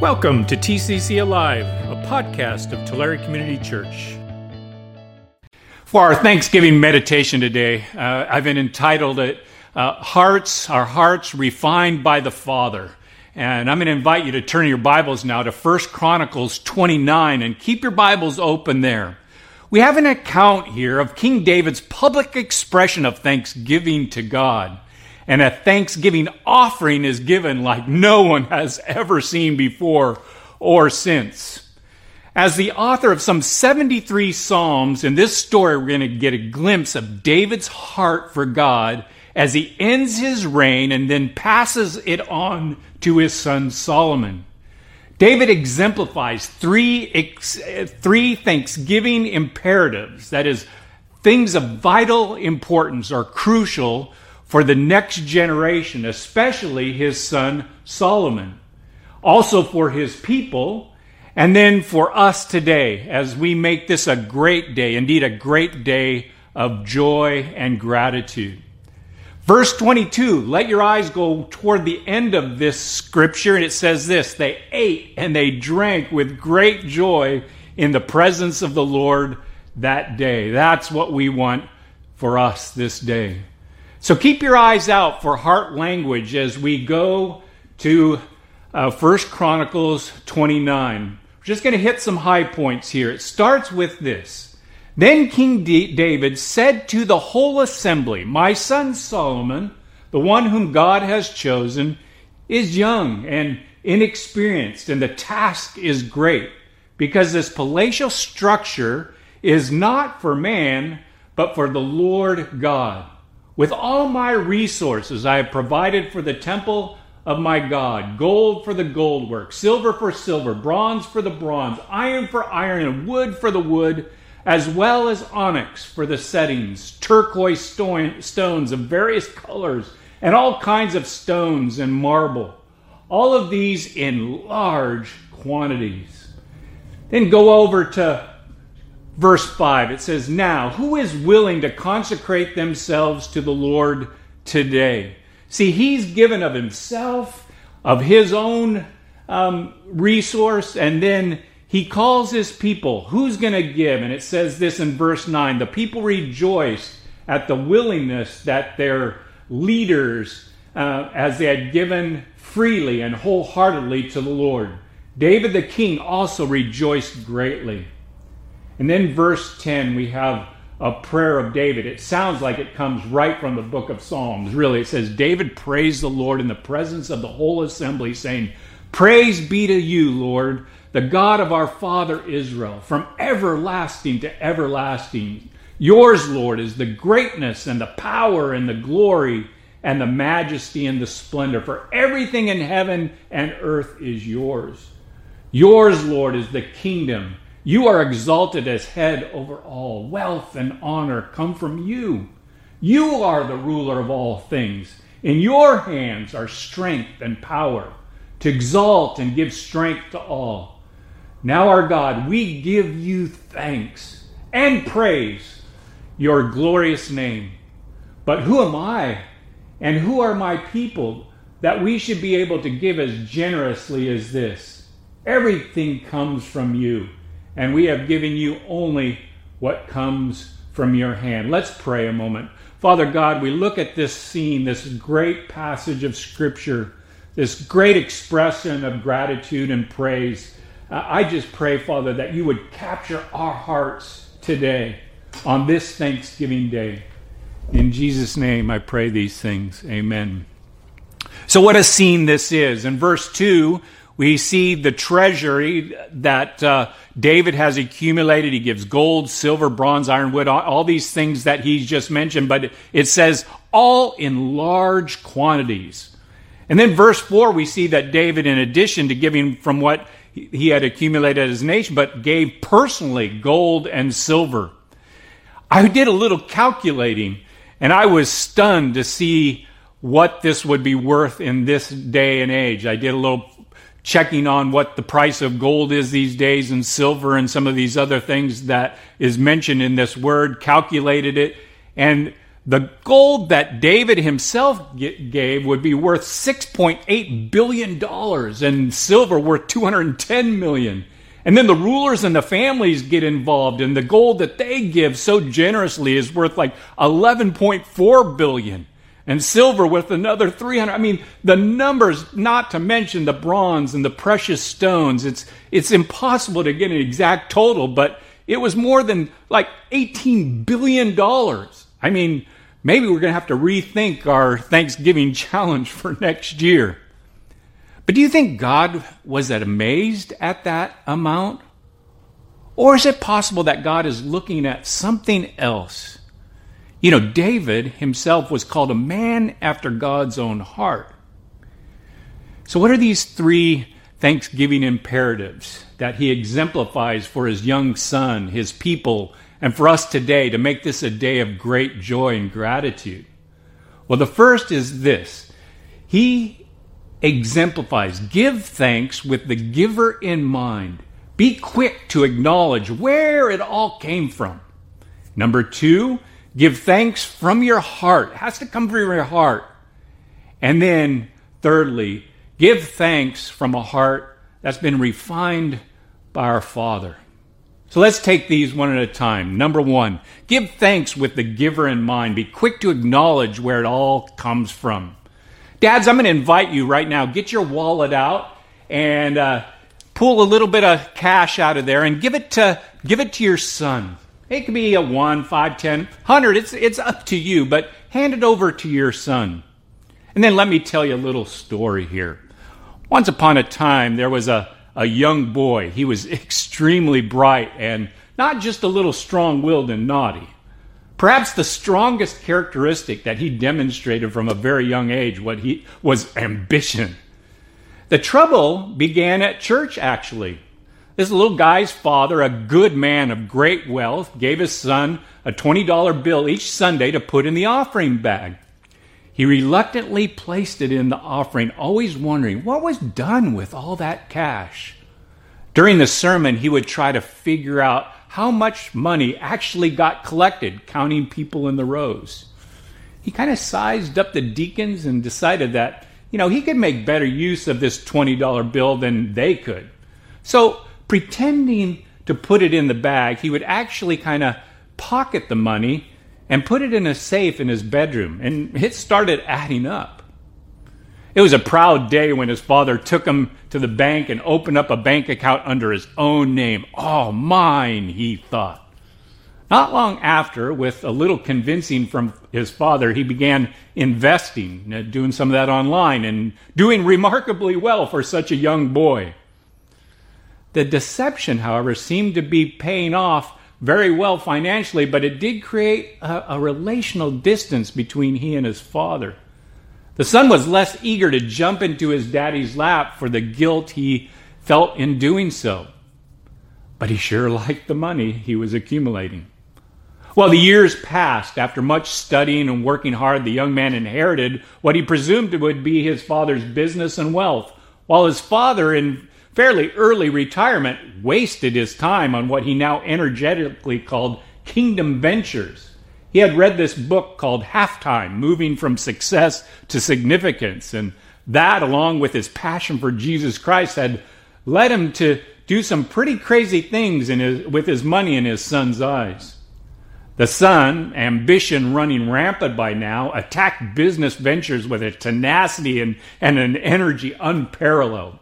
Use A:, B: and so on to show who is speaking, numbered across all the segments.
A: Welcome to TCC Alive, a podcast of Tulare Community Church. For our Thanksgiving meditation today, uh, I've been entitled it uh, Hearts, Our Hearts Refined by the Father. And I'm going to invite you to turn your Bibles now to 1 Chronicles 29 and keep your Bibles open there. We have an account here of King David's public expression of thanksgiving to God and a thanksgiving offering is given like no one has ever seen before or since. As the author of some 73 Psalms, in this story, we're going to get a glimpse of David's heart for God as he ends his reign and then passes it on to his son Solomon. David exemplifies three, three thanksgiving imperatives, that is, things of vital importance or crucial for the next generation, especially his son Solomon, also for his people, and then for us today as we make this a great day, indeed a great day of joy and gratitude. Verse 22, let your eyes go toward the end of this scripture, and it says this They ate and they drank with great joy in the presence of the Lord that day. That's what we want for us this day. So keep your eyes out for heart language as we go to uh, 1 Chronicles 29. We're just going to hit some high points here. It starts with this. Then King D- David said to the whole assembly, My son Solomon, the one whom God has chosen, is young and inexperienced, and the task is great, because this palatial structure is not for man, but for the Lord God. With all my resources I have provided for the temple of my God gold for the gold work, silver for silver, bronze for the bronze, iron for iron, and wood for the wood, as well as onyx for the settings, turquoise stones of various colors, and all kinds of stones and marble. All of these in large quantities. Then go over to verse 5, it says, Now, who is willing to consecrate themselves to the Lord today? See, he's given of himself, of his own um, resource, and then he calls his people. Who's going to give? And it says this in verse 9 the people rejoiced at the willingness that their leaders, uh, as they had given freely and wholeheartedly to the Lord. David the king also rejoiced greatly. And then verse 10, we have a prayer of David. It sounds like it comes right from the book of Psalms, really. It says, David praised the Lord in the presence of the whole assembly, saying, Praise be to you, Lord, the God of our father Israel, from everlasting to everlasting. Yours, Lord, is the greatness and the power and the glory and the majesty and the splendor, for everything in heaven and earth is yours. Yours, Lord, is the kingdom you are exalted as head over all. Wealth and honor come from you. You are the ruler of all things. In your hands are strength and power to exalt and give strength to all. Now, our God, we give you thanks and praise your glorious name. But who am I and who are my people that we should be able to give as generously as this? Everything comes from you and we have given you only what comes from your hand. Let's pray a moment. Father God, we look at this scene, this great passage of Scripture, this great expression of gratitude and praise. Uh, I just pray, Father, that you would capture our hearts today on this Thanksgiving Day. In Jesus' name, I pray these things. Amen. So, what a scene this is. In verse 2, we see the treasury that uh, David has accumulated. He gives gold, silver, bronze, iron, wood, all, all these things that he's just mentioned, but it says all in large quantities. And then verse 4, we see that David, in addition to giving from what he had accumulated as a nation, but gave personally gold and silver. I did a little calculating, and I was stunned to see what this would be worth in this day and age. I did a little checking on what the price of gold is these days and silver and some of these other things that is mentioned in this word, calculated it, and the gold that David himself gave would be worth $6.8 billion and silver worth 210 million. And then the rulers and the families get involved, and the gold that they give so generously is worth like 11.4 billion, and silver with another 300. I mean, the numbers, not to mention the bronze and the precious stones. It's it's impossible to get an exact total, but it was more than like 18 billion dollars. I mean, maybe we're going to have to rethink our Thanksgiving challenge for next year. But do you think God was that amazed at that amount? Or is it possible that God is looking at something else? You know, David himself was called a man after God's own heart. So, what are these three Thanksgiving imperatives that he exemplifies for his young son, his people, and for us today to make this a day of great joy and gratitude? Well, the first is this He exemplifies give thanks with the giver in mind. Be quick to acknowledge where it all came from. Number two, give thanks from your heart. It has to come from your heart. And then, thirdly, give thanks from a heart that's been refined by our Father. So let's take these one at a time. Number one, give thanks with the giver in mind. Be quick to acknowledge where it all comes from. Dads, I'm going to invite you right now. Get your wallet out and uh, pull a little bit of cash out of there and give it to give it to your son. It could be a one, five, ten, hundred. It's it's up to you, but hand it over to your son. And then let me tell you a little story here. Once upon a time, there was a, a young boy. He was extremely bright and not just a little strong willed and naughty. Perhaps the strongest characteristic that he demonstrated from a very young age what he, was ambition. The trouble began at church, actually. This little guy's father, a good man of great wealth, gave his son a $20 bill each Sunday to put in the offering bag. He reluctantly placed it in the offering, always wondering what was done with all that cash. During the sermon, he would try to figure out how much money actually got collected, counting people in the rows. He kind of sized up the deacons and decided that, you know, he could make better use of this $20 bill than they could. So, pretending to put it in the bag, he would actually kind of pocket the money and put it in a safe in his bedroom, and it started adding up. It was a proud day when his father took him to the bank and opened up a bank account under his own name. Oh, mine, he thought. Not long after, with a little convincing from his father, he began investing, doing some of that online, and doing remarkably well for such a young boy. The deception, however, seemed to be paying off very well financially, but it did create a, a relational distance between he and his father. The son was less eager to jump into his daddy's lap for the guilt he felt in doing so. But he sure liked the money he was accumulating. Well, the years passed. After much studying and working hard, the young man inherited what he presumed would be his father's business and wealth, while his father, in fairly early retirement, wasted his time on what he now energetically called kingdom ventures. He had read this book called Halftime Moving from Success to Significance. And that, along with his passion for Jesus Christ, had led him to do some pretty crazy things his, with his money in his son's eyes. The son, ambition running rampant by now, attacked business ventures with a tenacity and, and an energy unparalleled.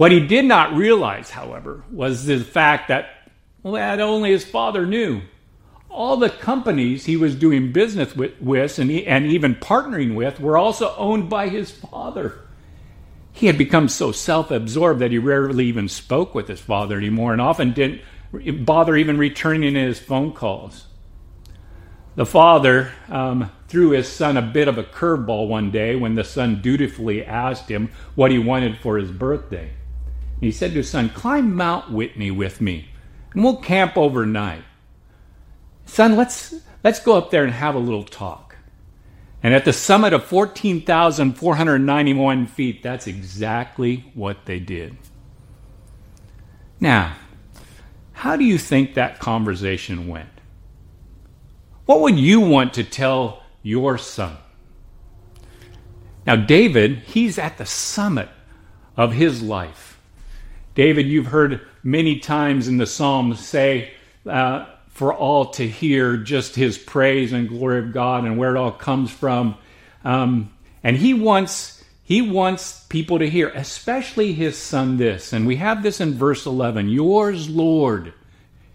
A: What he did not realize, however, was the fact that, well, that only his father knew all the companies he was doing business with, with and, he, and even partnering with were also owned by his father. He had become so self absorbed that he rarely even spoke with his father anymore and often didn't bother even returning his phone calls. The father um, threw his son a bit of a curveball one day when the son dutifully asked him what he wanted for his birthday. He said to his son, Climb Mount Whitney with me, and we'll camp overnight son, let's, let's go up there and have a little talk. And at the summit of 14,491 feet, that's exactly what they did. Now, how do you think that conversation went? What would you want to tell your son? Now, David, he's at the summit of his life. David, you've heard many times in the Psalms say, uh, for all to hear just his praise and glory of God and where it all comes from. Um, and he wants he wants people to hear, especially his son, this. And we have this in verse 11 Yours, Lord,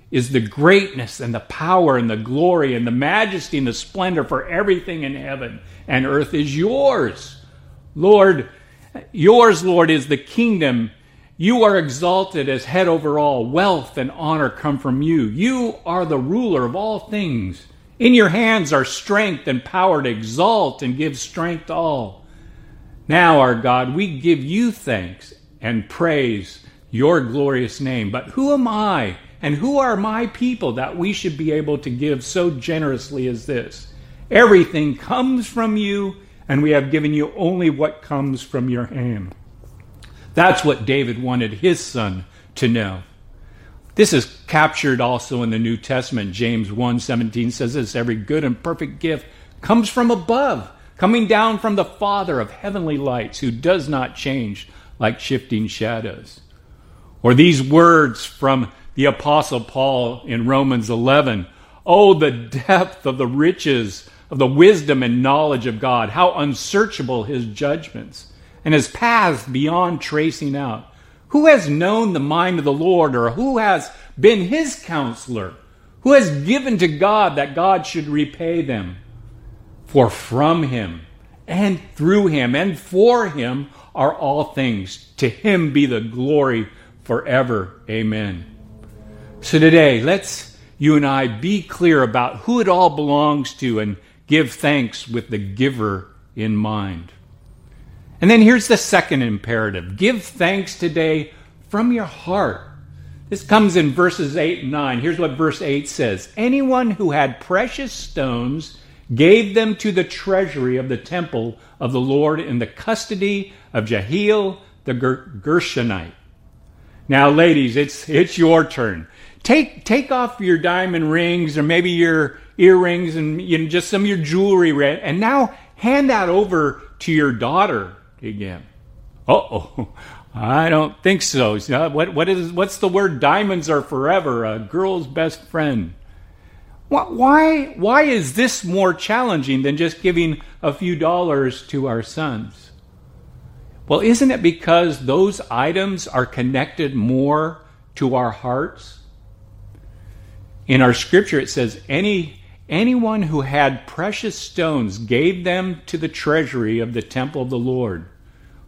A: is the greatness and the power and the glory and the majesty and the splendor for everything in heaven and earth is yours. Lord, yours, Lord, is the kingdom. You are exalted as head over all. Wealth and honor come from you. You are the ruler of all things. In your hands are strength and power to exalt and give strength to all. Now, our God, we give you thanks and praise your glorious name. But who am I and who are my people that we should be able to give so generously as this? Everything comes from you and we have given you only what comes from your hand. That's what David wanted his son to know. This is captured also in the New Testament. James 1:17 says this, every good and perfect gift comes from above, coming down from the Father of heavenly lights, who does not change like shifting shadows. Or these words from the apostle Paul in Romans 11, oh the depth of the riches of the wisdom and knowledge of God, how unsearchable his judgments and his paths beyond tracing out. Who has known the mind of the Lord, or who has been his counselor? Who has given to God that God should repay them? For from him, and through him, and for him are all things. To him be the glory forever. Amen. So today, let's you and I be clear about who it all belongs to and Give thanks with the giver in mind. And then here's the second imperative give thanks today from your heart. This comes in verses 8 and 9. Here's what verse 8 says Anyone who had precious stones gave them to the treasury of the temple of the Lord in the custody of Jehiel the Gershonite. Now, ladies, it's, it's your turn. Take, take off your diamond rings or maybe your earrings and you know, just some of your jewelry, and now hand that over to your daughter again. oh, I don't think so. Uh, what, what is, what's the word? Diamonds are forever, a girl's best friend. Why, why is this more challenging than just giving a few dollars to our sons? Well, isn't it because those items are connected more to our hearts? In our scripture, it says, Any Anyone who had precious stones gave them to the treasury of the temple of the Lord.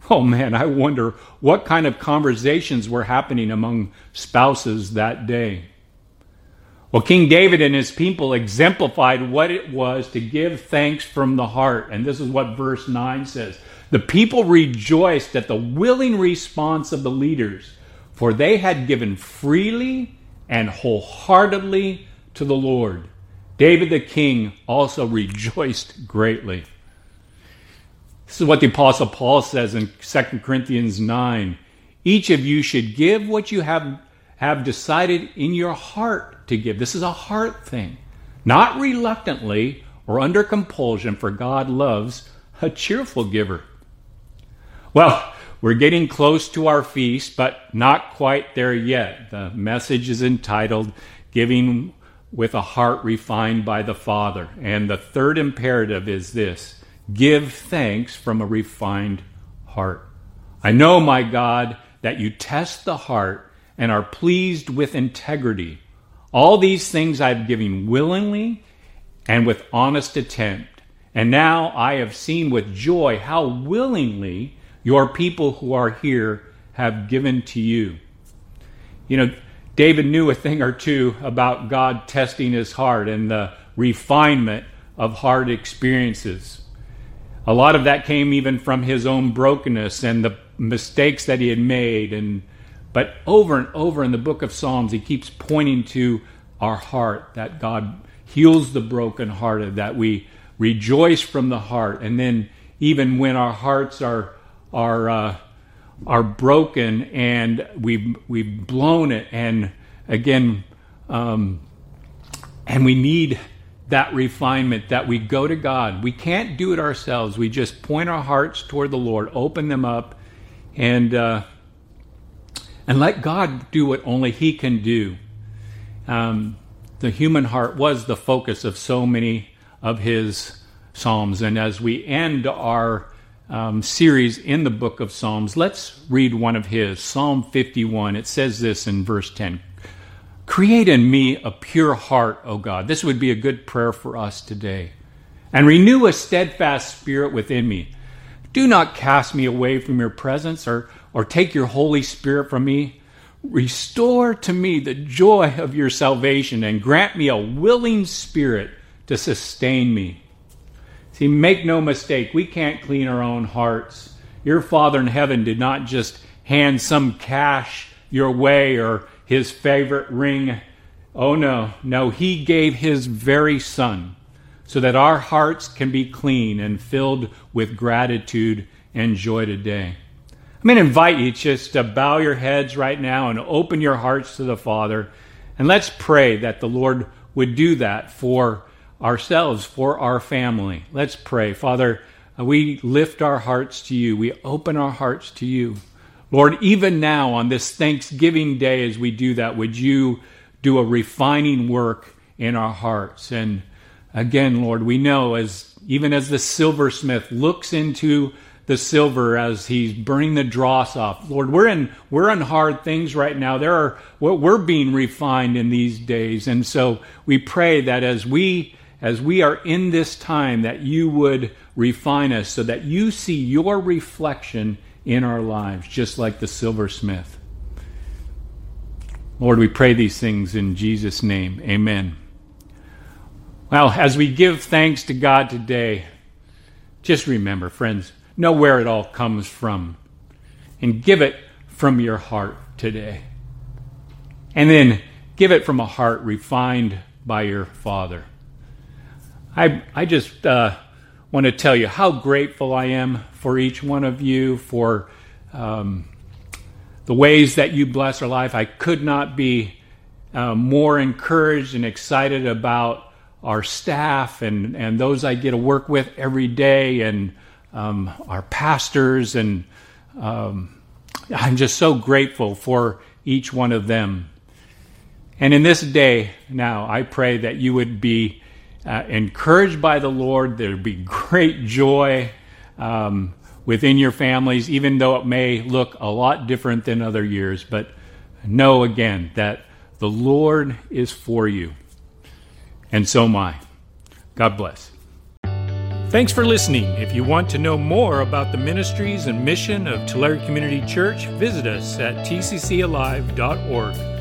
A: Oh man, I wonder what kind of conversations were happening among spouses that day. Well, King David and his people exemplified what it was to give thanks from the heart. And this is what verse 9 says The people rejoiced at the willing response of the leaders, for they had given freely and wholeheartedly to the Lord. David the king also rejoiced greatly. This is what the Apostle Paul says in 2 Corinthians 9. Each of you should give what you have, have decided in your heart to give. This is a heart thing, not reluctantly or under compulsion, for God loves a cheerful giver. Well, we're getting close to our feast, but not quite there yet. The message is entitled Giving with a heart refined by the Father. And the third imperative is this give thanks from a refined heart. I know, my God, that you test the heart and are pleased with integrity. All these things I've given willingly and with honest attempt. And now I have seen with joy how willingly your people who are here have given to you. You know, David knew a thing or two about God testing his heart and the refinement of hard experiences. A lot of that came even from his own brokenness and the mistakes that he had made. And but over and over in the book of Psalms he keeps pointing to our heart that God heals the brokenhearted that we rejoice from the heart. And then even when our hearts are are uh, are broken and we've, we've blown it and again um, and we need that refinement that we go to God. We can't do it ourselves. We just point our hearts toward the Lord, open them up, and uh, and let God do what only He can do. Um, the human heart was the focus of so many of His psalms, and as we end our um, series in the book of Psalms, let's read one of his, Psalm 51. It says this in verse 10 Create in me a pure heart, O God. This would be a good prayer for us today. And renew a steadfast spirit within me. Do not cast me away from your presence or, or take your Holy Spirit from me. Restore to me the joy of your salvation and grant me a willing spirit to sustain me. See, make no mistake, we can't clean our own hearts. Your Father in heaven did not just hand some cash your way or his favorite ring. Oh, no, no, he gave his very son so that our hearts can be clean and filled with gratitude and joy today. I'm going to invite you just to bow your heads right now and open your hearts to the Father. And let's pray that the Lord would do that for ourselves, for our family. Let's pray. Father, uh, we lift our hearts to you. We open our hearts to you. Lord, even now on this Thanksgiving day, as we do that, would you do a refining work in our hearts? And again, Lord, we know as even as the silversmith looks into the silver as he's burning the dross off. Lord, we're in we're in hard things right now. There are what we're being refined in these days, and so we pray that as we as we are in this time, that you would refine us, so that you see your reflection in our lives, just like the silversmith. Lord, we pray these things in Jesus' name. Amen. Well, as we give thanks to God today, just remember, friends, know where it all comes from and give it from your heart today. And then give it from a heart refined by your Father. I, I just uh, want to tell you how grateful I am for each one of you, for um, the ways that you bless our life. I could not be uh, more encouraged and excited about our staff and, and those I get to work with every day and um, our pastors. And um, I'm just so grateful for each one of them. And in this day now, I pray that you would be uh, encouraged by the Lord. There'd be great joy um, within your families, even though it may look a lot different than other years. But know again that the Lord is for you, and so am I. God bless. Thanks for listening. If you want to know more about the ministries and mission of Tulare Community Church, visit us at tccalive.org.